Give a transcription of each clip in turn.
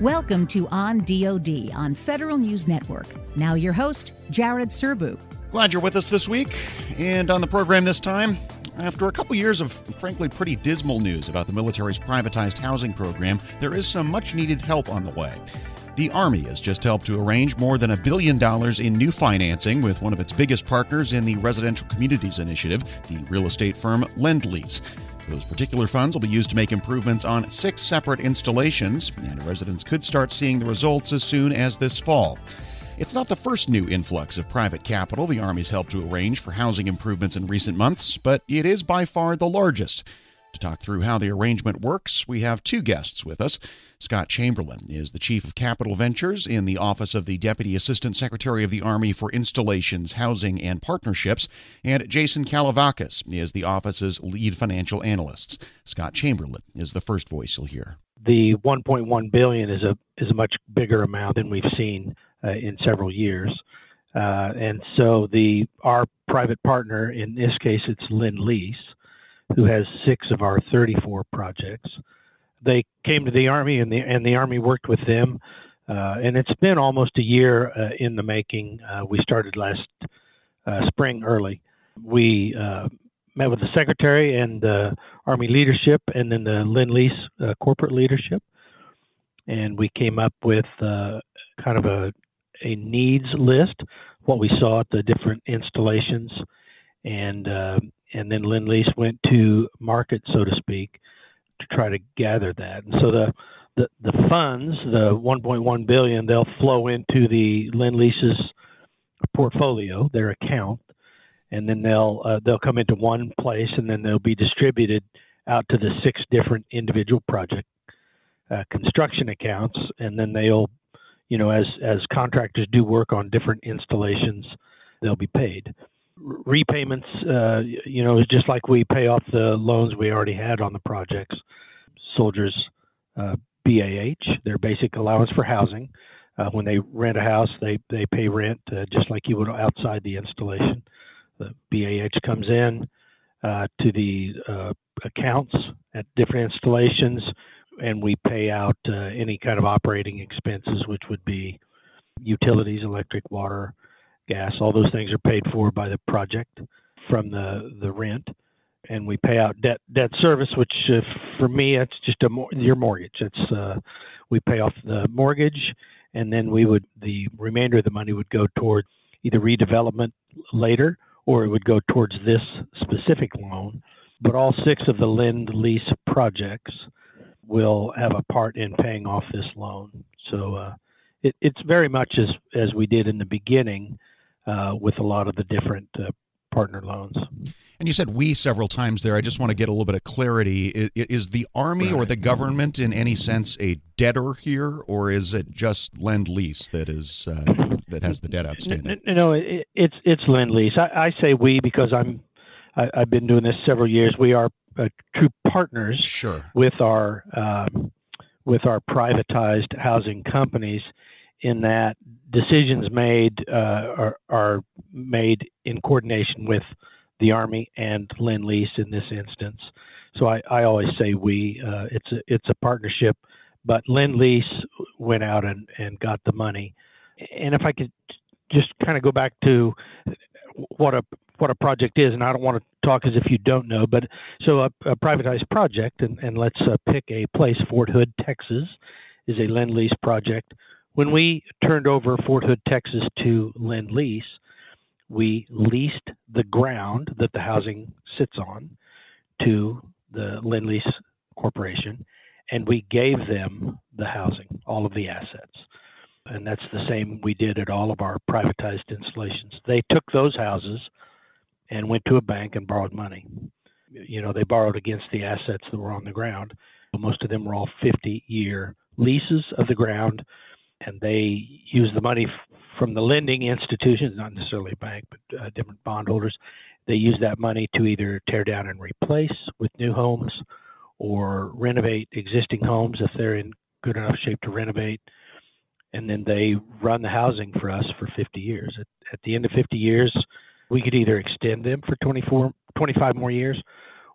Welcome to On DoD on Federal News Network. Now, your host, Jared Serbu. Glad you're with us this week. And on the program this time, after a couple years of frankly pretty dismal news about the military's privatized housing program, there is some much needed help on the way. The Army has just helped to arrange more than a billion dollars in new financing with one of its biggest partners in the Residential Communities Initiative, the real estate firm Lend Lease. Those particular funds will be used to make improvements on six separate installations, and residents could start seeing the results as soon as this fall. It's not the first new influx of private capital the Army's helped to arrange for housing improvements in recent months, but it is by far the largest. To talk through how the arrangement works, we have two guests with us. Scott Chamberlain is the Chief of Capital Ventures in the Office of the Deputy Assistant Secretary of the Army for Installations, Housing, and Partnerships, and Jason Kallivokas is the office's lead financial analyst. Scott Chamberlain is the first voice you'll hear. The 1.1 billion is a is a much bigger amount than we've seen uh, in several years. Uh, and so the our private partner in this case it's Lend Lease who has six of our 34 projects. They came to the Army, and the and the Army worked with them. Uh, and it's been almost a year uh, in the making. Uh, we started last uh, spring early. We uh, met with the secretary and the Army leadership, and then the Lend Lease uh, corporate leadership, and we came up with kind of a a needs list, what we saw at the different installations, and and then Lend Lease went to market, so to speak, to try to gather that. And so the the, the funds, the 1.1 billion, they'll flow into the Lend Lease's portfolio, their account, and then they'll uh, they'll come into one place, and then they'll be distributed out to the six different individual project uh, construction accounts, and then they'll, you know, as as contractors do work on different installations, they'll be paid repayments, uh, you know, just like we pay off the loans we already had on the projects. Soldiers, uh, BAH, their basic allowance for housing. Uh, when they rent a house, they, they pay rent uh, just like you would outside the installation. The BAH comes in uh, to the uh, accounts at different installations, and we pay out any kind of operating expenses, which would be utilities, electric, water, gas. All those things are paid for by the project from the the rent, and we pay out debt debt service, which uh, for me it's just a your mortgage. It's uh, we pay off the mortgage, and then we would the remainder of the money would go toward either redevelopment later, or it would go towards this specific loan. But all six of the lend lease projects will have a part in paying off this loan. So uh, it, it's very much as as we did in the beginning uh, with a lot of the different uh, partner loans. And you said we several times there. I just want to get a little bit of clarity. Is, is the Army right. or the government in any sense a debtor here, or is it just Lend Lease that is uh, that has the debt outstanding? No, no it, it's it's Lend Lease. I, I, say we because I'm I, have been doing this several years. We are uh, true partners sure. with our um, with our privatized housing companies in that decisions made uh, are, are made in coordination with the Army and Lend Lease in this instance. So I, I always say we. Uh, it's a it's a partnership, but Lend Lease went out and, and got the money. And if I could just kind of go back to what a what a project is, and I don't want to talk as if you don't know, but so a, a privatized project, and, and let's uh, pick a place, Fort Hood, Texas, is a Lend Lease project when we turned over Fort Hood, Texas to Lend Lease, we leased the ground that the housing sits on to the Lend Lease Corporation, and we gave them the housing, all of the assets. And that's the same we did at all of our privatized installations. They took those houses and went to a bank and borrowed money. You know, they borrowed against the assets that were on the ground. Most of them were all 50 year leases of the ground and they use the money f- from the lending institutions, not necessarily a bank, but uh, different bondholders. They use that money to either tear down and replace with new homes or renovate existing homes if they're in good enough shape to renovate. And then they run the housing for us for 50 years. At, at the end of 50 years, we could either extend them for 24, 25 more years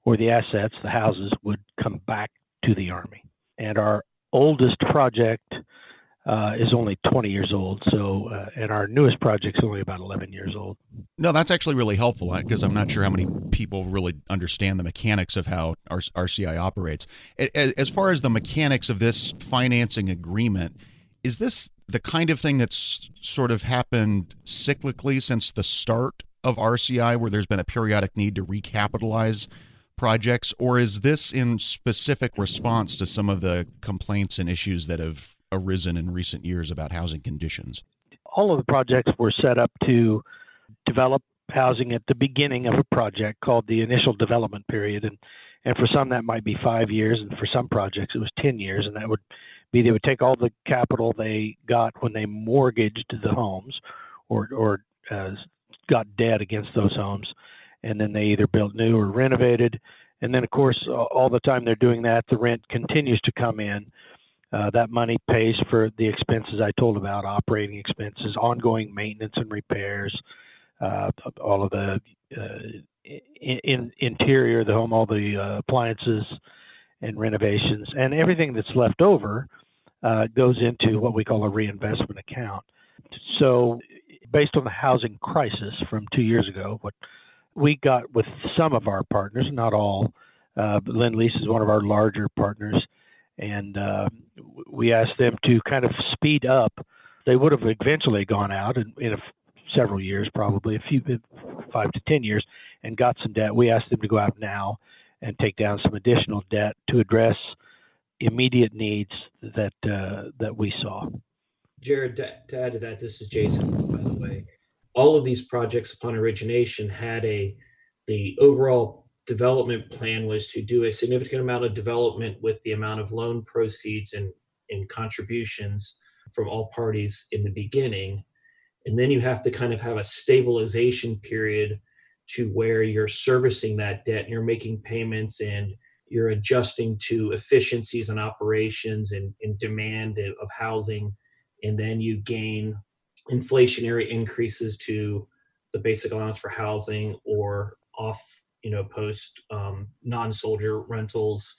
or the assets, the houses, would come back to the Army. And our oldest project uh, is only 20 years old. So, uh, and our newest project is only about 11 years old. No, that's actually really helpful because uh, I'm not sure how many people really understand the mechanics of how RCI operates. As far as the mechanics of this financing agreement, is this the kind of thing that's sort of happened cyclically since the start of RCI, where there's been a periodic need to recapitalize projects, or is this in specific response to some of the complaints and issues that have arisen in recent years about housing conditions? All of the projects were set up to develop housing at the beginning of a project called the initial development period. And, and for some, that might be five years. And for some projects, it was 10 years. And that would be they would take all the capital they got when they mortgaged the homes or, or uh, got debt against those homes. And then they either built new or renovated. And then, of course, all the time they're doing that, the rent continues to come in. Uh, that money pays for the expenses I told about, operating expenses, ongoing maintenance and repairs, uh, all of the uh, in, interior of the home, all the uh, appliances and renovations, and everything that's left over uh, goes into what we call a reinvestment account. So, based on the housing crisis from two years ago, what we got with some of our partners, not all, uh, Lend Lease is one of our larger partners and uh, we asked them to kind of speed up. They would have eventually gone out in, in several years, probably a few five to ten years, and got some debt. We asked them to go out now and take down some additional debt to address immediate needs that uh, that we saw. Jared, to, to add to that, this is Jason. By the way, all of these projects upon origination had a the overall development plan was to do a significant amount of development with the amount of loan proceeds and, and contributions from all parties in the beginning. And then you have to kind of have a stabilization period to where you're servicing that debt and you're making payments and you're adjusting to efficiencies and operations and, and demand of housing. And then you gain inflationary increases to the basic allowance for housing or off you know post um, non-soldier rentals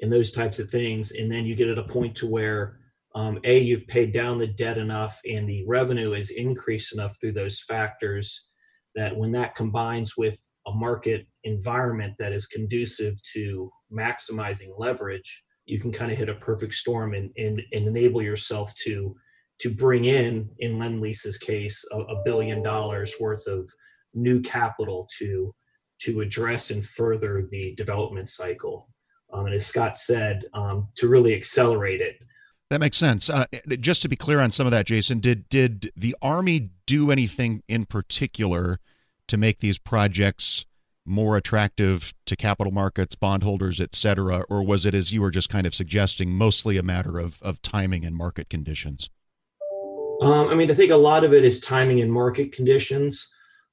and those types of things. And then you get at a point to where um, a you've paid down the debt enough and the revenue is increased enough through those factors that when that combines with a market environment that is conducive to maximizing leverage you can kind of hit a perfect storm and, and, and enable yourself to to bring in in lend lease's case a, a billion dollars worth of new capital to to address and further the development cycle. Um, and as Scott said, um, to really accelerate it. That makes sense. Uh, just to be clear on some of that, Jason, did did the Army do anything in particular to make these projects more attractive to capital markets, bondholders, et cetera, or was it, as you were just kind of suggesting, mostly a matter of of timing and market conditions? Um, I mean, I think a lot of it is timing and market conditions.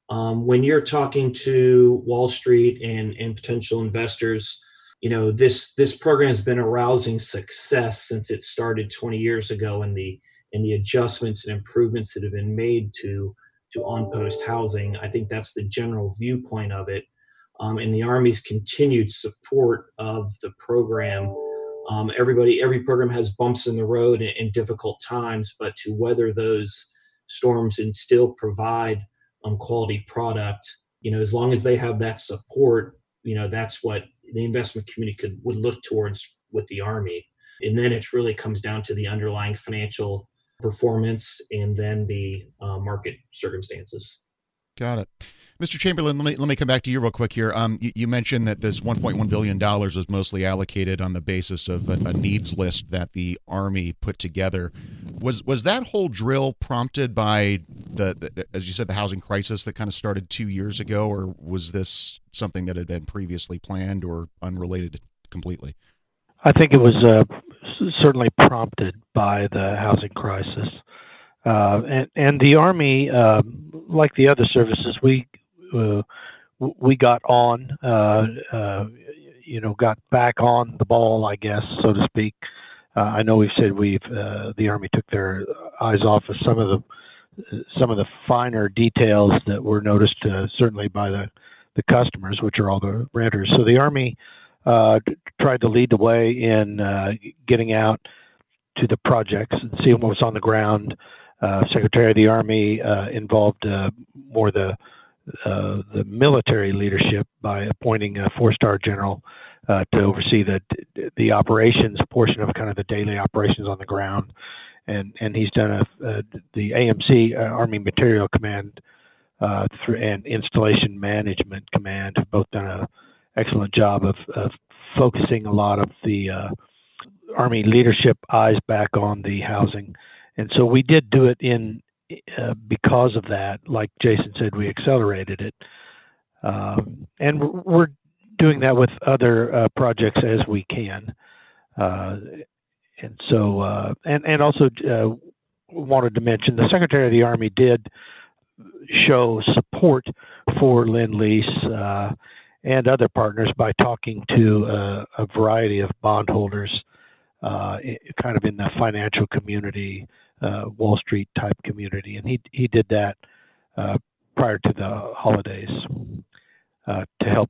Um, when you're talking to Wall Street and, and potential investors, you know this this program has been a rousing success since it started 20 years ago, and the and the adjustments and improvements that have been made to to on post housing. I think that's the general viewpoint of it, um, and the Army's continued support of the program. Um, everybody, every program has bumps in the road and, and difficult times, but to weather those storms and still provide um, quality product you know as long as they have that support you know that's what the investment community could would look towards with the army. And then it really comes down to the underlying financial performance and then the uh, market circumstances. Got it Mr. Chamberlain, let me let me come back to you real quick here. Um, you, you, mentioned that this 1.1 billion dollars was mostly allocated on the basis of a, a, needs list that the Army put together. Was was that whole drill prompted by the, the, as you said, the housing crisis that kind of started two years ago, or was this something that had been previously planned or unrelated completely? I think it was uh, certainly prompted by the housing crisis. Uh, and, and the Army, uh, like the other services, we uh, we got on, uh, uh, you know, got back on the ball, I guess, so to speak. I know we've said we've the Army took their eyes off of some of the some of the finer details that were noticed, certainly by the the customers, which are all the renters. So the Army uh, tried to lead the way in uh, getting out to the projects and seeing what was on the ground. Uh, Secretary of the Army involved more the uh, the military leadership by appointing a four-star general to oversee the the operations portion of kind of the daily operations on the ground, and and he's done a, a the AMC Army Materiel Command through and Installation Management Command have both done a excellent job of, of focusing a lot of the uh, Army leadership eyes back on the housing. And so we did do it in uh, because of that. Like Jason said, we accelerated it. Um, and we're doing that with other uh, projects as we can. Uh, and so, uh, and, and also uh, wanted to mention the Secretary of the Army did show support for Lend Lease and other partners by talking to a variety of bondholders, kind of in the financial community, uh, Wall Street type community, and he he did that uh, prior to the holidays uh, to help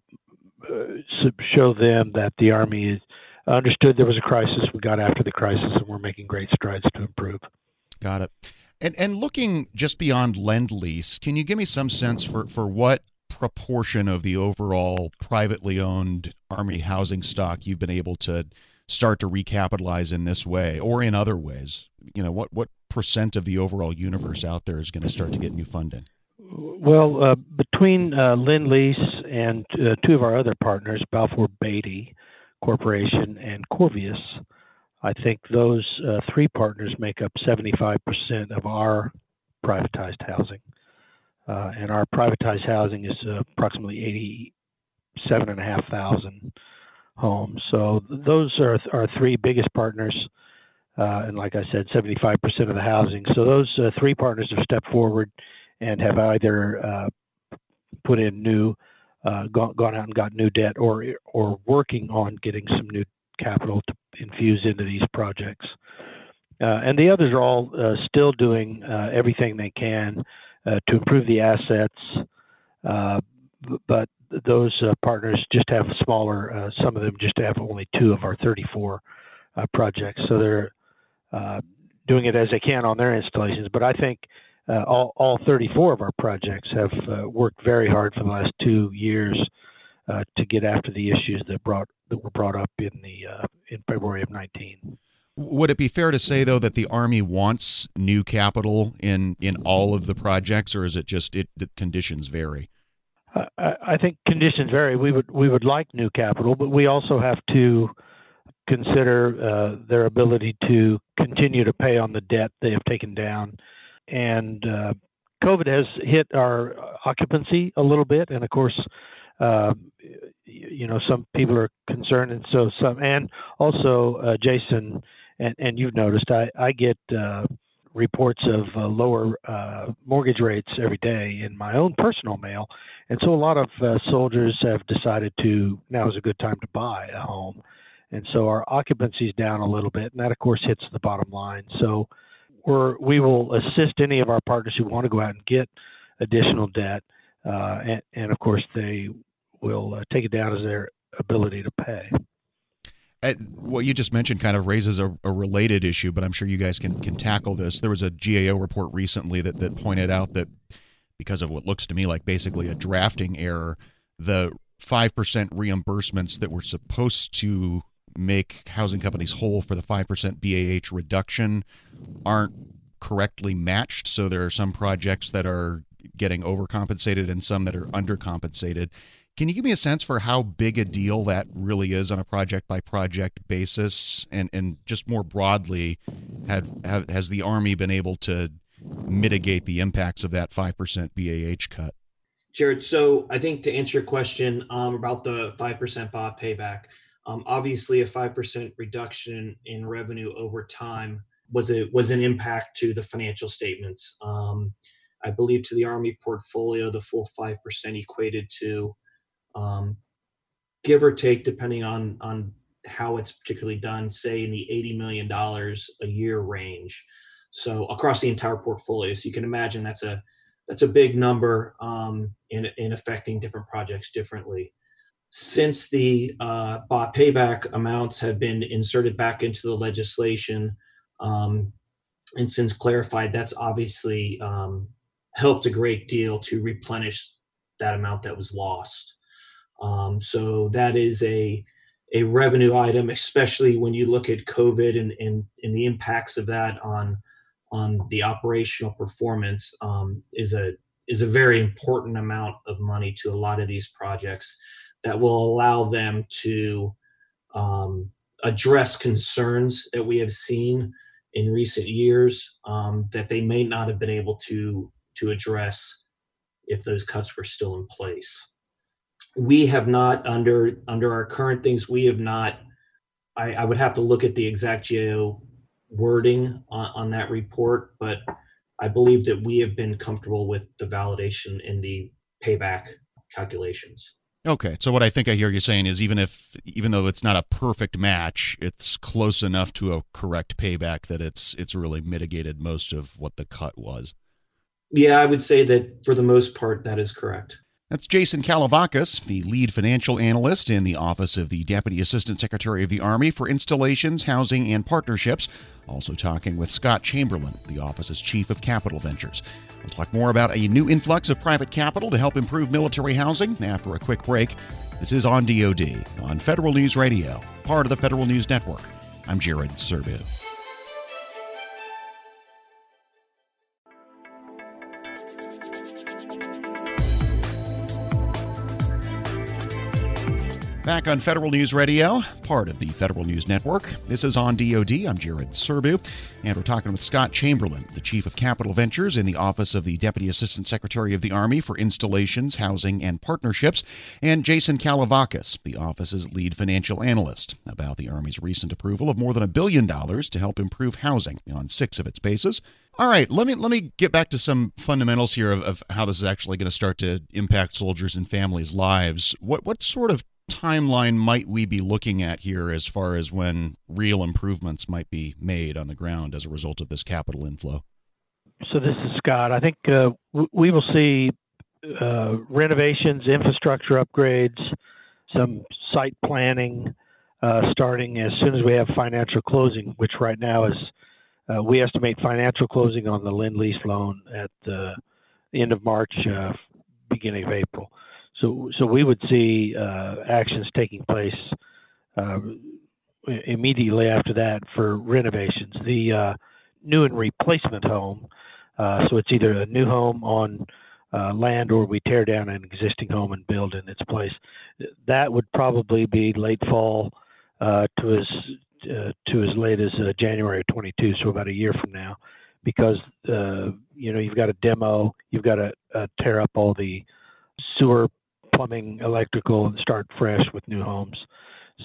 uh, show them that the army understood there was a crisis. We got after the crisis, and we're making great strides to improve. Got it. And and looking just beyond lend lease, can you give me some sense for for what proportion of the overall privately owned Army housing stock you've been able to start to recapitalize in this way or in other ways? You know, what, what percent of the overall universe out there is going to start to get new funding? Well, uh, between uh, Lease and uh, two of our other partners, Balfour Beatty Corporation and Corvias, I think those uh, three partners make up 75% of our privatized housing. Uh, and our privatized housing is uh, approximately 87,500 homes. So those are our three biggest partners. Uh, and like I said, 75% of the housing. So those uh, three partners have stepped forward and have either uh, put in new, uh, gone, gone, out and got new debt, or or working on getting some new capital to infuse into these projects. and the others are all still doing everything they can uh, to improve the assets. Uh, but those uh, partners just have smaller. some of them just have only two of our 34 projects, so they're doing it as they can on their installations. But I think uh, all, all 34 of our projects have uh, worked very hard for the last two years uh, to get after the issues that brought that were brought up in the in February of 19. Would it be fair to say though that the Army wants new capital in in all of the projects, or is it just it the conditions vary? I, think conditions vary. We would we would like new capital, but we also have to consider uh, their ability to continue to pay on the debt they have taken down. And uh, COVID has hit our occupancy a little bit, and of course, uh, you know, some people are concerned, and so some, and also uh, Jason and, and you've noticed I, I get uh, reports of uh, lower uh, mortgage rates every day in my own personal mail. And so a lot of uh, soldiers have decided to now is a good time to buy a home. And so our occupancy is down a little bit, and that of course hits the bottom line. So we're, we will assist any of our partners who want to go out and get additional debt, uh, and, and, of course they will uh, take it down as their ability to pay Uh, what you just mentioned kind of raises a, a, related issue, but I'm sure you guys can can tackle this. There was a GAO report recently that that pointed out that because of what looks to me like basically a drafting error, the five percent reimbursements that were supposed to make housing companies whole for the five percent BAH reduction aren't correctly matched. So there are some projects that are getting overcompensated and some that are undercompensated. Can you give me a sense for how big a deal that really is on a project by project basis, and and just more broadly, have, have has the Army been able to mitigate the impacts of that five percent BAH cut? Jared, so I think to answer your question um, about the five percent BOP payback, um, obviously a five percent reduction in revenue over time was a was an impact to the financial statements. Um, I believe to the Army portfolio, the full five percent equated to um, give or take, depending on on how it's particularly done, say in the eighty million dollars a year range. So across the entire portfolio, so you can imagine that's a that's a big number um, in, in affecting different projects differently. Since the uh, bot payback amounts have been inserted back into the legislation, um, and since clarified, that's obviously um, helped a great deal to replenish that amount that was lost. Um, so that is a a revenue item, especially when you look at COVID and, and, and the impacts of that on on the operational performance um, is a is a very important amount of money to a lot of these projects that will allow them to um, address concerns that we have seen in recent years um, that they may not have been able to to address if those cuts were still in place. We have not under under our current things. We have not. I, I would have to look at the exact GAO wording on, on that report, but I believe that we have been comfortable with the validation in the payback calculations. Okay, so what I think I hear you saying is even if even though it's not a perfect match, it's close enough to a correct payback that it's it's really mitigated most of what the cut was. Yeah, I would say that for the most part that is correct. That's Jason Kallivokas, the lead financial analyst in the Office of the Deputy Assistant Secretary of the Army for Installations, Housing, and Partnerships. Also talking with Scott Chamberlain, the office's Chief of Capital Ventures. We'll talk more about a new influx of private capital to help improve military housing after a quick break. This is on DoD on Federal News Radio, part of the Federal News Network. I'm Jared Serbu. Back on Federal News Radio, part of the Federal News Network. This is on DoD. I'm Jared Serbu, and we're talking with Scott Chamberlain, the Chief of Capital Ventures in the Office of the Deputy Assistant Secretary of the Army for Installations, Housing, and Partnerships, and Jason Kallivokas, the office's lead financial analyst, about the Army's recent approval of more than a billion dollars to help improve housing on six of its bases. All right, let me let me get back to some fundamentals here of, of how this is actually going to start to impact soldiers and families' lives. What what sort of timeline might we be looking at here as far as when real improvements might be made on the ground as a result of this capital inflow? So this is Scott. I think uh, we will see uh, renovations, infrastructure upgrades, some site planning uh, starting as soon as we have financial closing, which right now is uh, we estimate financial closing on the Lend Lease loan at the end of March, uh, beginning of April. So, so we would see uh, actions taking place uh, immediately after that for renovations. The uh, new and replacement home, uh, so it's either a new home on uh, land or we tear down an existing home and build in its place. That would probably be late fall uh, to as to as late as January of 22, so about a year from now, because you know you've got to demo, you've got to tear up all the sewer plumbing, electrical, and start fresh with new homes.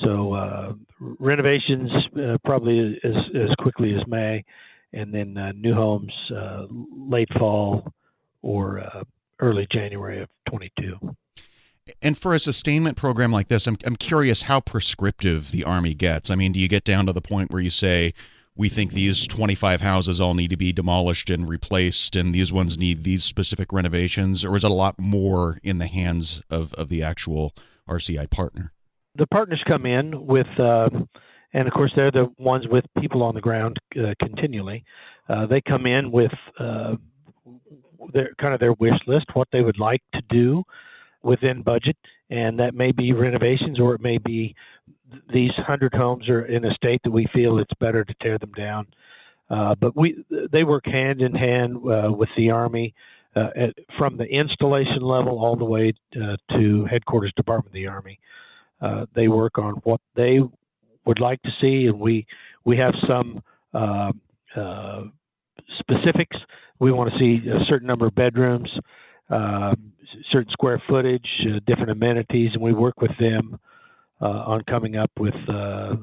So uh, renovations uh, probably as as quickly as May, and then uh, new homes uh, late fall or uh, early January of 22. And for a sustainment program like this, I'm I'm curious how prescriptive the Army gets. I mean, do you get down to the point where you say? We think these 25 houses all need to be demolished and replaced and these ones need these specific renovations or is it a lot more in the hands of, of the actual rci partner? The partners come in with uh, and of course they're the ones with people on the ground uh, continually. Uh, they come in with uh, their kind of their wish list what they would like to do within budget and that may be renovations or it may be these hundred homes are in a state that we feel it's better to tear them down. Uh, but we they work hand in hand uh, with the Army uh, at, from the installation level all the way uh, to headquarters department of the Army. Uh, they work on what they would like to see, and we we have some uh, specifics. We want to see a certain number of bedrooms, certain square footage, different amenities, and we work with them uh, on coming up with uh,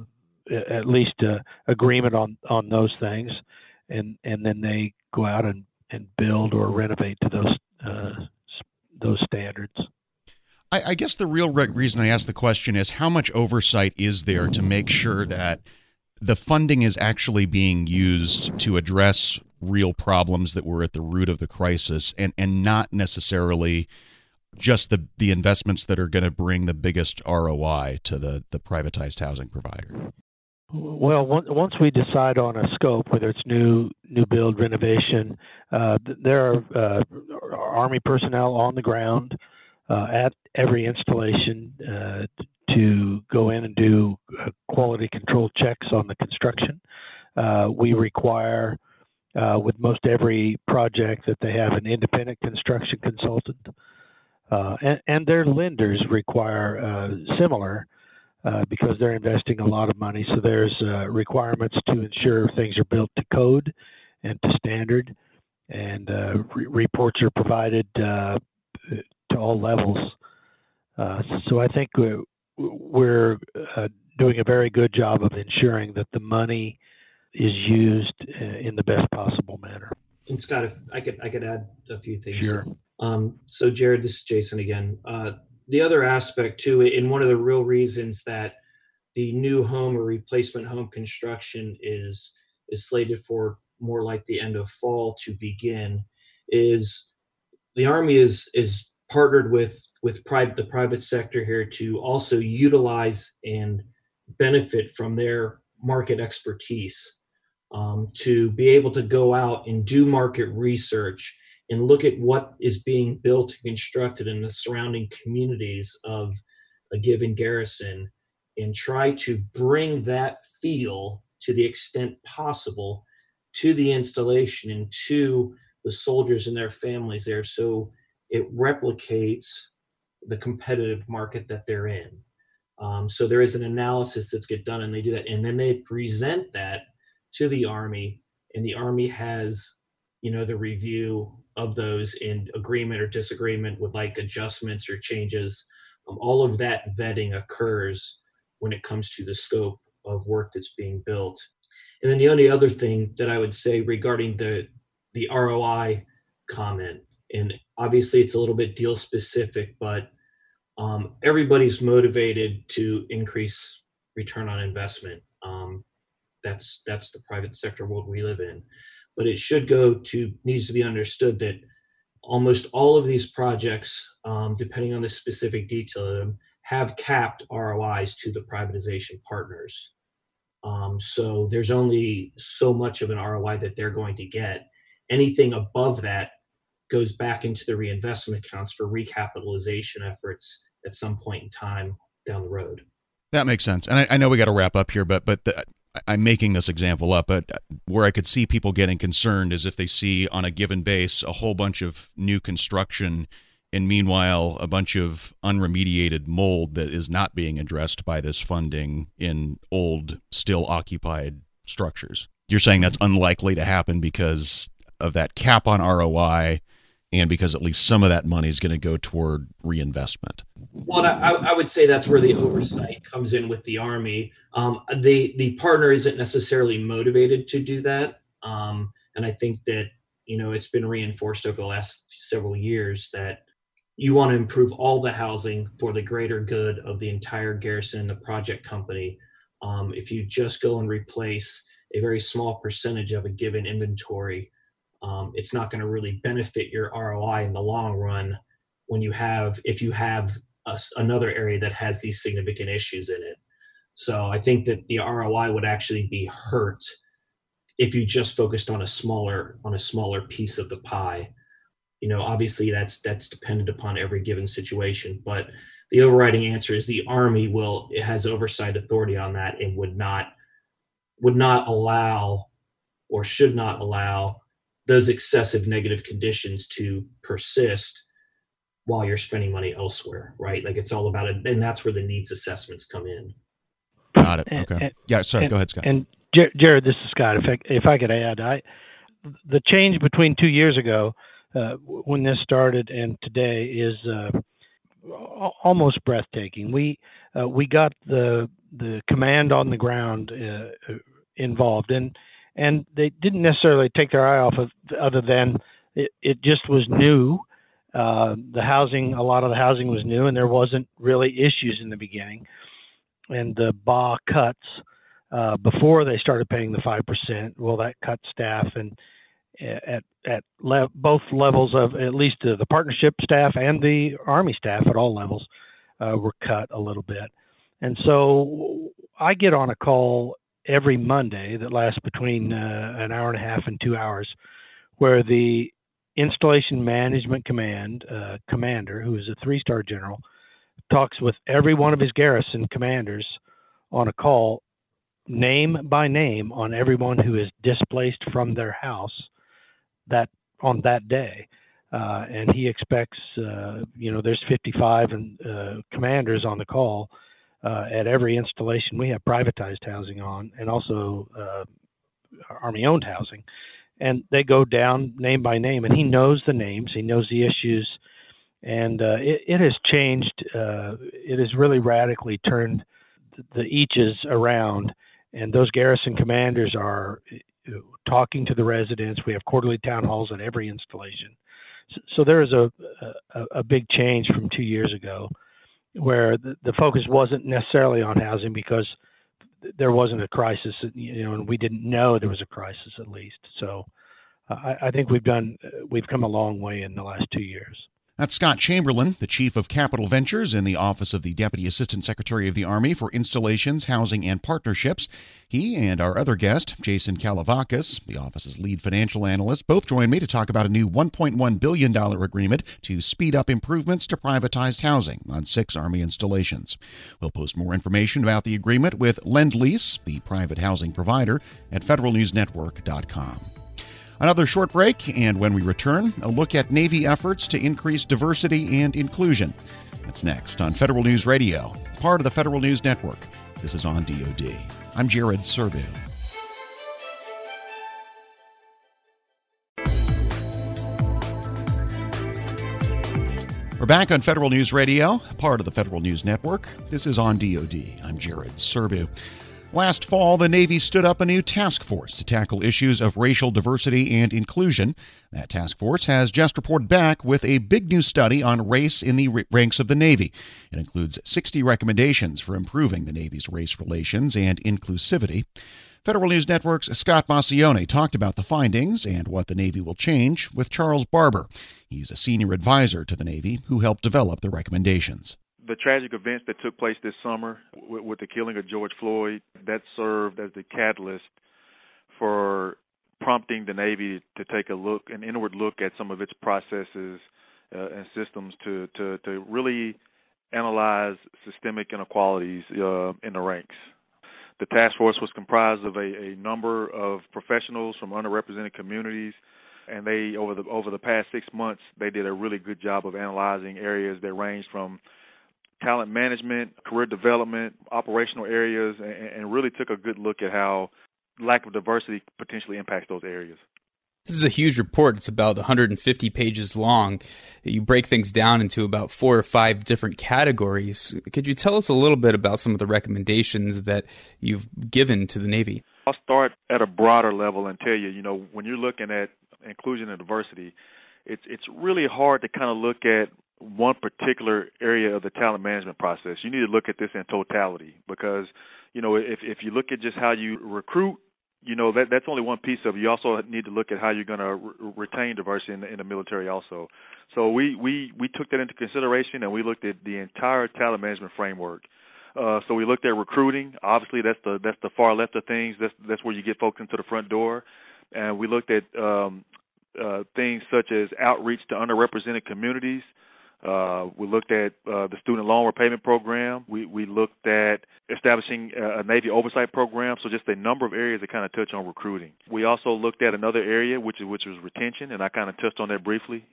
at least uh, agreement on on those things, and and then they go out and and build or renovate to those those standards. I, I, guess the real re- reason I ask the question is how much oversight is there to make sure that the funding is actually being used to address real problems that were at the root of the crisis and and not necessarily just the the investments that are going to bring the biggest ROI to the the privatized housing provider? Well, once we decide on a scope, whether it's new new build, renovation, uh, there are uh, Army personnel on the ground uh, at every installation uh, to go in and do uh, quality control checks on the construction. Uh, we require, with most every project, that they have an independent construction consultant, and, and, their lenders require similar. Uh, because they're investing a lot of money. So there's uh, requirements to ensure things are built to code and to standard, and uh, re- reports are provided uh, to all levels. Uh, so I think we're doing a very good job of ensuring that the money is used in the best possible manner. And Scott, if I could, I could add a few things. Sure. Um, so Jared, this is Jason again the other aspect too, and one of the real reasons that the new home or replacement home construction is is slated for more like the end of fall to begin, is the army is is partnered with with private the private sector here to also utilize and benefit from their market expertise um, to be able to go out and do market research and look at what is being built and constructed in the surrounding communities of a given garrison and try to bring that feel to the extent possible to the installation and to the soldiers and their families there so it replicates the competitive market that they're in. Um, so there is an analysis that's get done and they do that and then they present that to the army and the army has you know the review of those in agreement or disagreement with like adjustments or changes. Um, all of that vetting occurs when it comes to the scope of work that's being built. And then the only other thing that I would say regarding the the ROI comment, and obviously it's a little bit deal specific, but um, everybody's motivated to increase return on investment. That's that's the private sector world we live in but it should go to needs to be understood that almost all of these projects, um, depending on the specific detail of them, have capped ROIs to the privatization partners. Um, so there's only so much of an ROI that they're going to get. Anything above that goes back into the reinvestment accounts for recapitalization efforts at some point in time down the road. That makes sense. And I, I know we got to wrap up here, but but the, I'm making this example up, but uh, where I could see people getting concerned is if they see on a given base a whole bunch of new construction and meanwhile a bunch of unremediated mold that is not being addressed by this funding in old still occupied structures. You're saying that's unlikely to happen because of that cap on ROI and because at least some of that money is going to go toward reinvestment. Well, I, I, would say that's where the oversight comes in with the Army. Um, the the partner isn't necessarily motivated to do that, um, and I think that you know it's been reinforced over the last several years that you want to improve all the housing for the greater good of the entire garrison and the project company. Um, if you just go and replace a very small percentage of a given inventory um, it's not going to really benefit your ROI in the long run when you have if you have a, another area that has these significant issues in it. So I think that the ROI would actually be hurt if you just focused on a smaller on a smaller piece of the pie. You know, obviously that's that's dependent upon every given situation, but the overriding answer is the army will it has oversight authority on that and would not would not allow or should not allow those excessive negative conditions to persist while you're spending money elsewhere, right? Like it's all about it, and that's where the needs assessments come in. Got it. Okay. And, yeah. Sorry. And, go ahead, Scott. And Jared, this is Scott. If I, if I could add, I the change between two years ago uh, when this started and today is uh, almost breathtaking. We uh, we got the the command on the ground uh, involved, and and they didn't necessarily take their eye off of other than it, it just was new. Uh, the housing, a lot of the housing was new, and there wasn't really issues in the beginning. And the BA cuts uh, before they started paying the five percent. Well, that cut staff, and at at le- both levels of at least uh, the partnership staff and the Army staff at all levels uh, were cut a little bit. And so I get on a call every Monday that lasts between uh, an hour and a half and two hours, where the Installation Management Command uh, commander, who is a three star general, talks with every one of his garrison commanders on a call, name by name, on everyone who is displaced from their house that on that day. Uh, and he expects, uh, you know, there's 55 and, uh, commanders on the call uh, at every installation. We have privatized housing on, and also uh, army-owned housing, and they go down name by name. And he knows the names, he knows the issues, and uh, it, it, has changed. it has really radically turned the eaches around, and those garrison commanders are talking to the residents. We have quarterly town halls at every installation. So, so there is a, a, a big change from two years ago, where the, the focus wasn't necessarily on housing because there wasn't a crisis, you know, and we didn't know there was a crisis at least. So uh, I, I think we've done we've come a long way in the last two years. That's Scott Chamberlain, the Chief of Capital Ventures in the Office of the Deputy Assistant Secretary of the Army for Installations, Housing, and Partnerships. He and our other guest, Jason Kallivokas, the office's lead financial analyst, both join me to talk about a new $1.1 billion agreement to speed up improvements to privatized housing on six Army installations. We'll post more information about the agreement with Lend Lease, the private housing provider, at federalnewsnetwork.com. Another short break, and when we return, a look at Navy efforts to increase diversity and inclusion. That's next on Federal News Radio, part of the Federal News Network. This is on DoD. I'm Jared Serbu. We're back on Federal News Radio, part of the Federal News Network. This is on DoD. I'm Jared Serbu. Last fall, the Navy stood up a new task force to tackle issues of racial diversity and inclusion. That task force has just reported back with a big new study on race in the ranks of the Navy. It includes 60 recommendations for improving the Navy's race relations and inclusivity. Federal News Network's Scott Maucione talked about the findings and what the Navy will change with Charles Barber. He's a senior advisor to the Navy who helped develop the recommendations the tragic events that took place this summer with, with the killing of George Floyd that served as the catalyst for prompting the Navy to take a look, an inward look at some of its processes uh, and systems to, to to really analyze systemic inequalities uh, in the ranks. The task force was comprised of a, a number of professionals from underrepresented communities, and they over the over the past six months they did a really good job of analyzing areas that range from talent management, career development, operational areas, and, and really took a good look at how lack of diversity potentially impacts those areas. This is a huge report. It's about 150 pages long. You break things down into about four or five different categories. Could you tell us a little bit about some of the recommendations that you've given to the Navy? I'll start at a broader level and tell you, you know, when you're looking at inclusion and diversity, it's it's really hard to kind of look at one particular area of the talent management process. You need to look at this in totality because, you know, if if you look at just how you recruit, you know that that's only one piece of it. You also need to look at how you're going to re- retain diversity in the, in the military also. So we we we took that into consideration and we looked at the entire talent management framework. Uh, so we looked at recruiting. Obviously, that's the that's the far left of things. That's that's where you get folks into the front door. And we looked at um, uh, things such as outreach to underrepresented communities. Uh, we looked at uh, the student loan repayment program. We we looked at establishing a Navy oversight program. So just a number of areas that kind of touch on recruiting. We also looked at another area which which was retention, and I kind of touched on that briefly.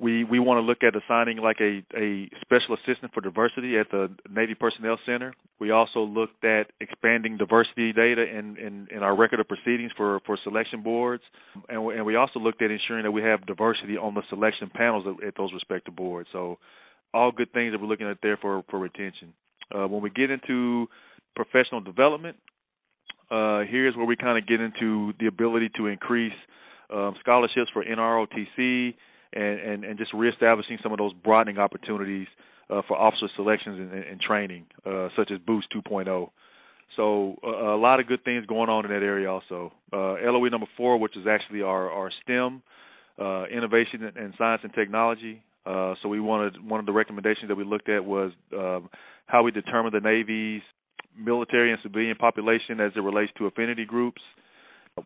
We we want to look at assigning like a a special assistant for diversity at the Navy Personnel Center. We also looked at expanding diversity data in in, in our record of proceedings for for selection boards, and we, and we also looked at ensuring that we have diversity on the selection panels at, at those respective boards. So all good things that we're looking at there for for retention. Uh, when we get into professional development, uh, here's where we kind of get into the ability to increase um, scholarships for NROTC and, and, and just reestablishing some of those broadening opportunities uh, for officer selections and, and training, uh, such as Boost 2.0. So uh, a lot of good things going on in that area also. Uh, LOE number four, which is actually our our STEM, uh, innovation and science and technology. Uh, so we wanted one of the recommendations that we looked at was um, how we determine the Navy's military and civilian population as it relates to affinity groups.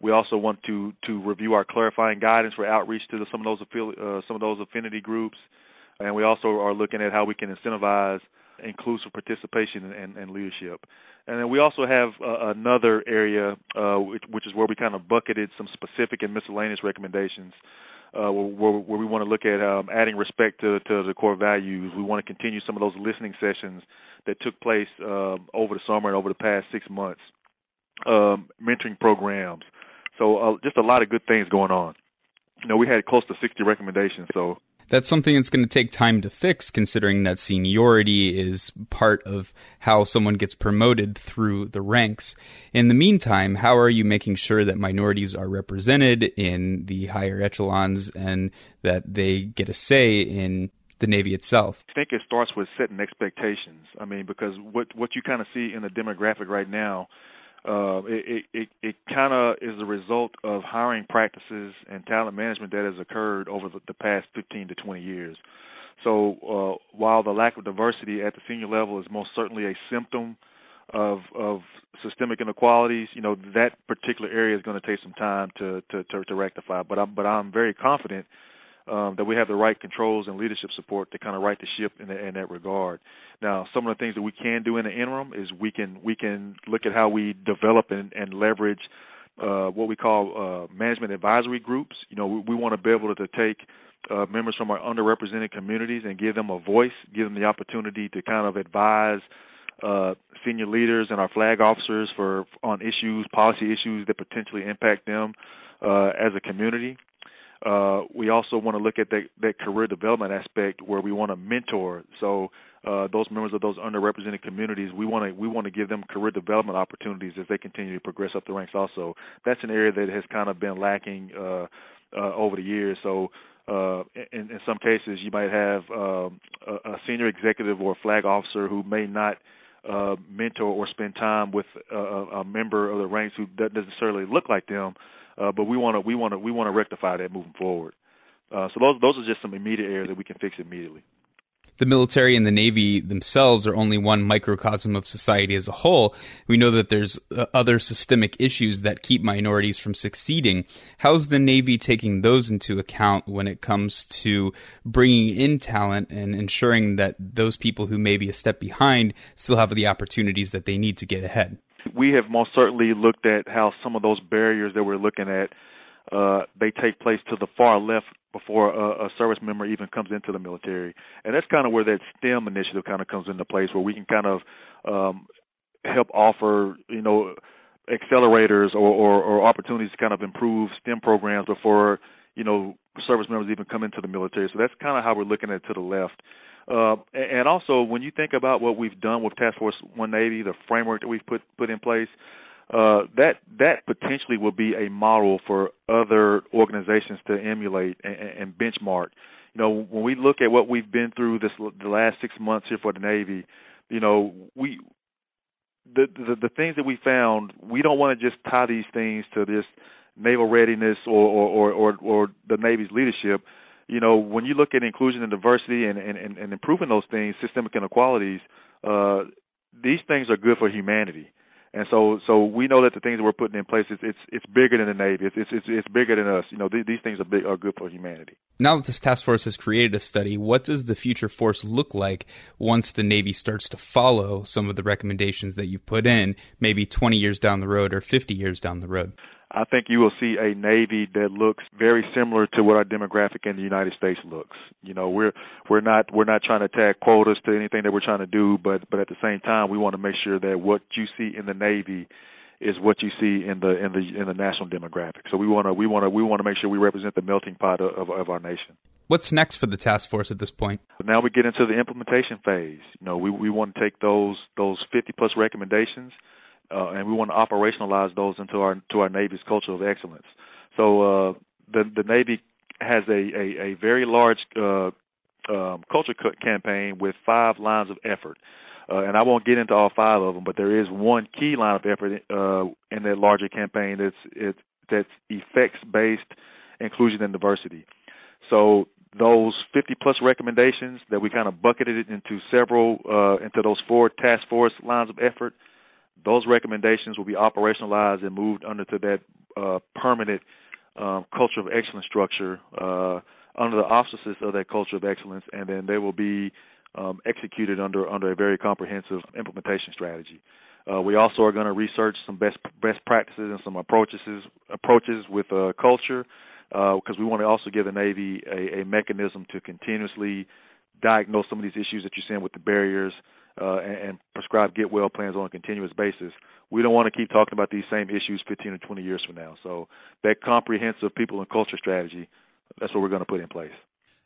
We also want to to review our clarifying guidance for outreach to the, some of those uh, some of those affinity groups, and we also are looking at how we can incentivize inclusive participation and, and leadership. And then we also have uh, another area, uh, which, which, is where we kind of bucketed some specific and miscellaneous recommendations, uh, where, where, we want to look at um, adding respect to, to, the core values. We want to continue some of those listening sessions that took place um, over the summer and over the past six months, um, mentoring programs. So uh, just a lot of good things going on. You know, we had close to 60 recommendations, so that's something that's going to take time to fix, considering that seniority is part of how someone gets promoted through the ranks. In the meantime, how are you making sure that minorities are represented in the higher echelons and that they get a say in the Navy itself? I think it starts with setting expectations. I mean, because what what you kind of see in the demographic right now uh, it it, it kind of is a result of hiring practices and talent management that has occurred over the, the past 15 to 20 years. So uh, while the lack of diversity at the senior level is most certainly a symptom of of systemic inequalities, you know that particular area is going to take some time to to to, to rectify. But I'm but I'm very confident um, that we have the right controls and leadership support to kind of right the ship in, the, in that regard. Now, some of the things that we can do in the interim is we can we can look at how we develop and, and leverage uh, what we call uh, management advisory groups. You know, we, we want to be able to take uh, members from our underrepresented communities and give them a voice, give them the opportunity to kind of advise uh, senior leaders and our flag officers for on issues, policy issues that potentially impact them uh, as a community. Uh, we also want to look at that, that career development aspect where we want to mentor. So uh, those members of those underrepresented communities, we want to we want to give them career development opportunities as they continue to progress up the ranks. Also, that's an area that has kind of been lacking uh, uh, over the years. So. Uh, in, in some cases, you might have uh, a, a senior executive or a flag officer who may not uh, mentor or spend time with a, a member of the ranks who doesn't necessarily look like them, uh, but we want to we want to we want to rectify that moving forward. Uh, so those those are just some immediate areas that we can fix immediately. The military and the Navy themselves are only one microcosm of society as a whole. We know that there's uh, other systemic issues that keep minorities from succeeding. How's the Navy taking those into account when it comes to bringing in talent and ensuring that those people who may be a step behind still have the opportunities that they need to get ahead? We have most certainly looked at how some of those barriers that we're looking at uh, they take place to the far left before a, a service member even comes into the military, and that's kind of where that STEM initiative kind of comes into place, where we can kind of um, help offer, you know, accelerators or, or, or opportunities to kind of improve STEM programs before you know service members even come into the military. So that's kind of how we're looking at it to the left. Uh, and also, when you think about what we've done with Task Force One Navy, the framework that we've put put in place, uh, that that potentially will be a model for other organizations to emulate and, and benchmark. You know, when we look at what we've been through this the last six months here for the Navy, you know, we the the, the things that we found, we don't want to just tie these things to this naval readiness or or, or or or the Navy's leadership you know, when you look at inclusion and diversity and, and, and improving those things, systemic inequalities, uh, these things are good for humanity. And so, so we know that the things that we're putting in place, it's it's, it's bigger than the Navy. It's, it's it's bigger than us. You know, th- these things are big, are good for humanity. Now that this task force has created a study, what does the future force look like once the Navy starts to follow some of the recommendations that you've put in, maybe 20 years down the road or 50 years down the road? I think you will see a Navy that looks very similar to what our demographic in the United States looks. You know, we're we're not we're not trying to tag quotas to anything that we're trying to do, but but at the same time, we want to make sure that what you see in the Navy is what you see in the in the in the national demographic. So we want to we want to we want to make sure we represent the melting pot of, of our nation. What's next for the task force at this point? Now we get into the implementation phase. You know, we we want to take those those 50 plus recommendations uh, and we want to operationalize those into our to our Navy's culture of excellence. So uh, the the Navy has a a, a very large uh, um, culture campaign with five lines of effort. Uh, and I won't get into all five of them, but there is one key line of effort uh, in that larger campaign that's it's that's effects based inclusion and diversity. So those 50 plus recommendations that we kind of bucketed it into several uh, into those four task force lines of effort. Those recommendations will be operationalized and moved under to that uh, permanent um, culture of excellence structure uh, under the auspices of that culture of excellence, and then they will be um, executed under under a very comprehensive implementation strategy. Uh, we also are going to research some best best practices and some approaches approaches with uh, culture because uh, we want to also give the Navy a, a, mechanism to continuously diagnose some of these issues that you're seeing with the barriers uh, and, and, prescribe get well plans on a continuous basis. We don't want to keep talking about these same issues 15 or 20 years from now. So that comprehensive people and culture strategy, that's what we're going to put in place.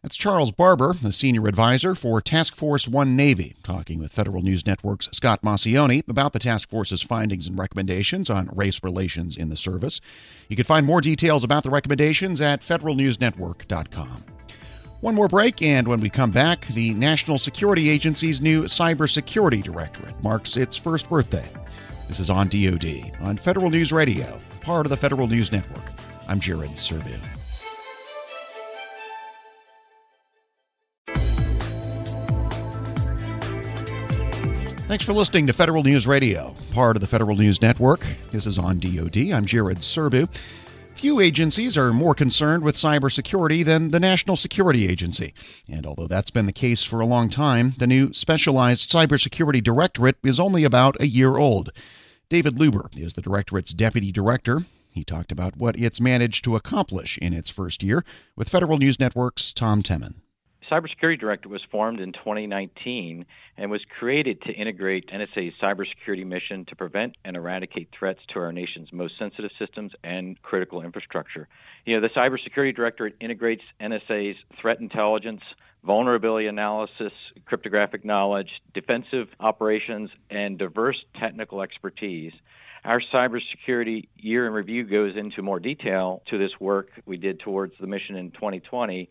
That's Charles Barber, the senior advisor for Task Force One Navy, talking with Federal News Network's Scott Maucione about the task force's findings and recommendations on race relations in the service. You can find more details about the recommendations at federalnewsnetwork.com. One more break, and when we come back, the National Security Agency's new Cybersecurity Directorate marks its first birthday. This is on DoD on Federal News Radio, part of the Federal News Network. I'm Jared Serbu. Thanks for listening to Federal News Radio, part of the Federal News Network. This is on DoD. I'm Jared Serbu. Few agencies are more concerned with cybersecurity than the National Security Agency. And although that's been the case for a long time, the new Specialized Cybersecurity Directorate is only about a year old. David Luber is the Directorate's Deputy Director. He talked about what it's managed to accomplish in its first year with Federal News Network's Tom Temin. Cybersecurity Director was formed in 2019 and was created to integrate NSA's cybersecurity mission to prevent and eradicate threats to our nation's most sensitive systems and critical infrastructure. You know, the Cybersecurity Directorate integrates NSA's threat intelligence, vulnerability analysis, cryptographic knowledge, defensive operations, and diverse technical expertise. Our cybersecurity year in review goes into more detail to this work we did towards the mission in 2020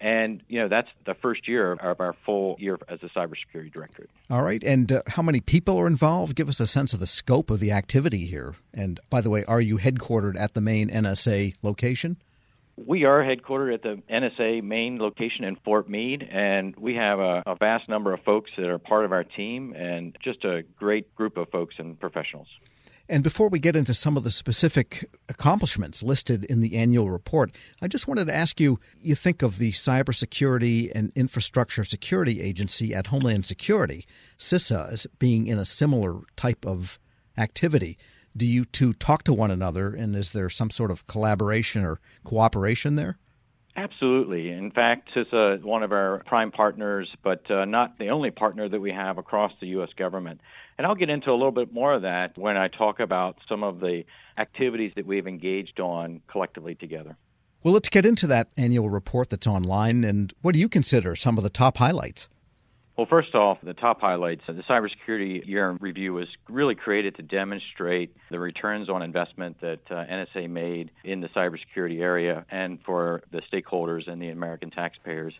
and, you know, that's the first year of our full year as a cybersecurity directorate. All right. And uh, how many people are involved? Give us a sense of the scope of the activity here. And by the way, are you headquartered at the main NSA location? We are headquartered at the NSA main location in Fort Meade, and we have a, a, vast number of folks that are part of our team and just a great group of folks and professionals. And before we get into some of the specific accomplishments listed in the annual report, I just wanted to ask you you think of the Cybersecurity and Infrastructure Security Agency at Homeland Security, CISA, as being in a similar type of activity. Do you two talk to one another, and is there some sort of collaboration or cooperation there? Absolutely. In fact, CISA is one of our prime partners, but uh, not the only partner that we have across the U.S. government. And I'll get into a little bit more of that when I talk about some of the activities that we've engaged on collectively together. Well, let's get into that annual report that's online. And what do you consider some of the top highlights? Well, first off, the top highlights of the cybersecurity year in review was really created to demonstrate the returns on investment that uh, NSA made in the cybersecurity area and for the stakeholders and the American taxpayers.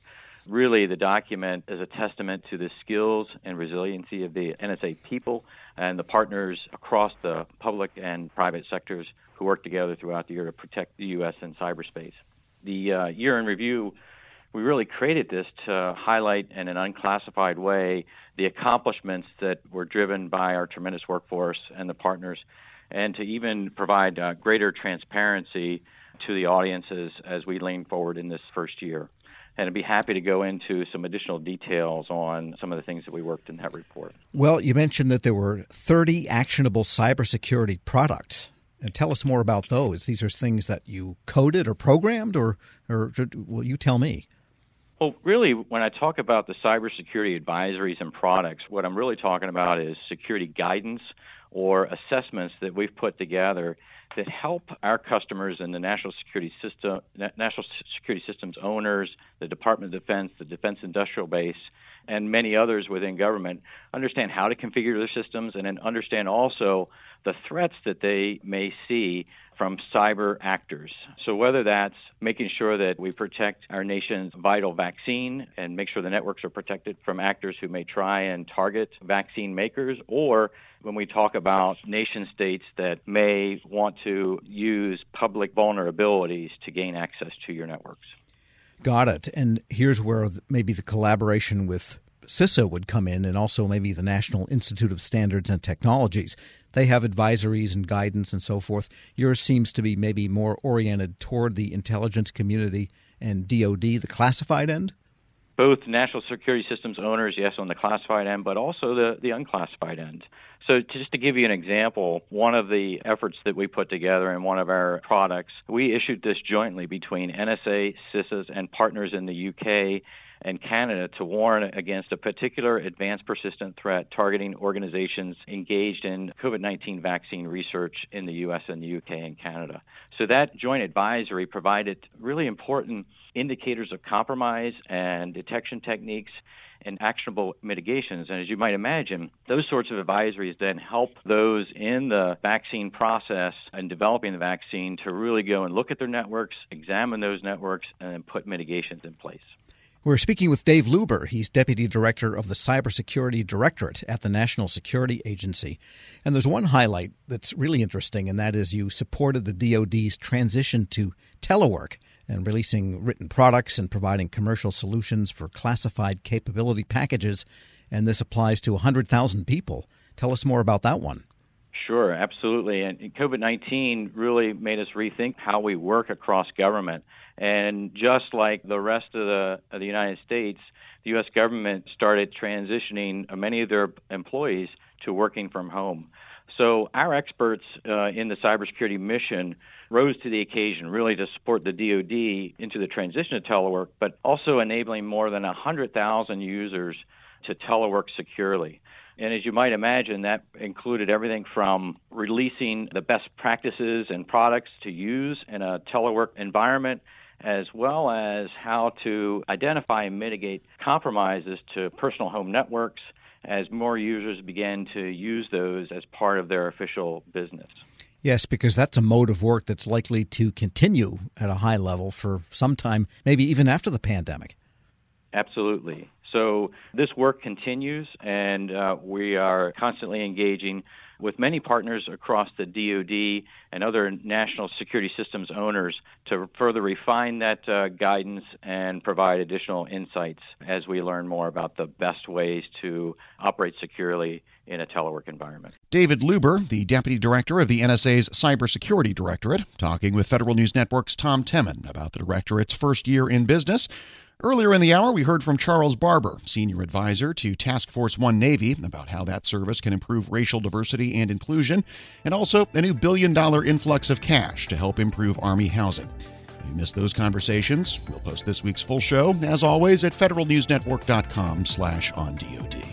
Really, the document is a testament to the skills and resiliency of the NSA people and the partners across the public and private sectors who work together throughout the year to protect the U.S. in cyberspace. The uh, year in review we really created this to highlight in an unclassified way the accomplishments that were driven by our tremendous workforce and the partners, and to even provide uh, greater transparency to the audiences as we lean forward in this first year. And I'd be happy to go into some additional details on some of the things that we worked in that report. Well, you mentioned that there were 30 actionable cybersecurity products. And tell us more about those. These are things that you coded or programmed, or, or well, you tell me. Well, really, when I talk about the cybersecurity advisories and products, what I'm really talking about is security guidance or assessments that we've put together that help our customers and the national security system, national security systems owners, the Department of Defense, the Defense Industrial Base, and many others within government understand how to configure their systems and then understand also the threats that they may see from cyber actors. So, whether that's making sure that we protect our nation's vital vaccine and make sure the networks are protected from actors who may try and target vaccine makers, or when we talk about nation states that may want to use public vulnerabilities to gain access to your networks. Got it. And here's where maybe the collaboration with CISA would come in, and also maybe the National Institute of Standards and Technologies. They have advisories and guidance and so forth. Yours seems to be maybe more oriented toward the intelligence community and DoD, the classified end? Both national security systems owners, yes, on the classified end, but also the, the unclassified end. So, just to give you an example, one of the efforts that we put together in one of our products, we issued this jointly between NSA, CISAs, and partners in the UK and Canada to warn against a particular advanced persistent threat targeting organizations engaged in COVID 19 vaccine research in the US and the UK and Canada. So that joint advisory provided really important indicators of compromise and detection techniques and actionable mitigations. And as you might imagine, those sorts of advisories then help those in the vaccine process and developing the vaccine to really go and look at their networks, examine those networks, and then put mitigations in place. We're speaking with Dave Luber. He's Deputy Director of the Cybersecurity Directorate at the National Security Agency. And there's one highlight that's really interesting, and that is you supported the DoD's transition to telework and releasing written products and providing commercial solutions for classified capability packages. And this applies to 100,000 people. Tell us more about that one. Sure, absolutely. And COVID 19 really made us rethink how we work across government. And just like the rest of the, of the United States, the U.S. government started transitioning many of their employees to working from home. So our experts uh, in the cybersecurity mission rose to the occasion, really to support the DoD into the transition to telework, but also enabling more than 100,000 users to telework securely. And as you might imagine, that included everything from releasing the best practices and products to use in a telework environment, as well as how to identify and mitigate compromises to personal home networks as more users begin to use those as part of their official business. Yes, because that's a mode of work that's likely to continue at a high level for some time, maybe even after the pandemic. Absolutely. So this work continues, and uh, we are constantly engaging with many partners across the DoD and other national security systems owners to further refine that uh, guidance and provide additional insights as we learn more about the best ways to operate securely in a telework environment. David Luber, the Deputy Director of the NSA's Cybersecurity Directorate, talking with Federal News Network's Tom Temin about the Directorate's first year in business. Earlier in the hour, we heard from Charles Barber, Senior Advisor to Task Force One Navy, about how that service can improve racial diversity and inclusion, and also a new billion dollar influx of cash to help improve Army housing. If you missed those conversations, we'll post this week's full show, as always, at federalnewsnetwork.com slash on DoD.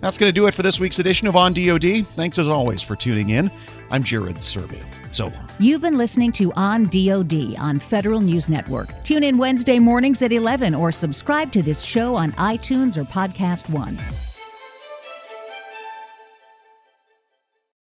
That's going to do it for this week's edition of On DoD. Thanks as always for tuning in. I'm Jared Serbu. So long. You've been listening to On DoD on Federal News Network. Tune in Wednesday mornings at 11 or subscribe to this show on iTunes or Podcast One.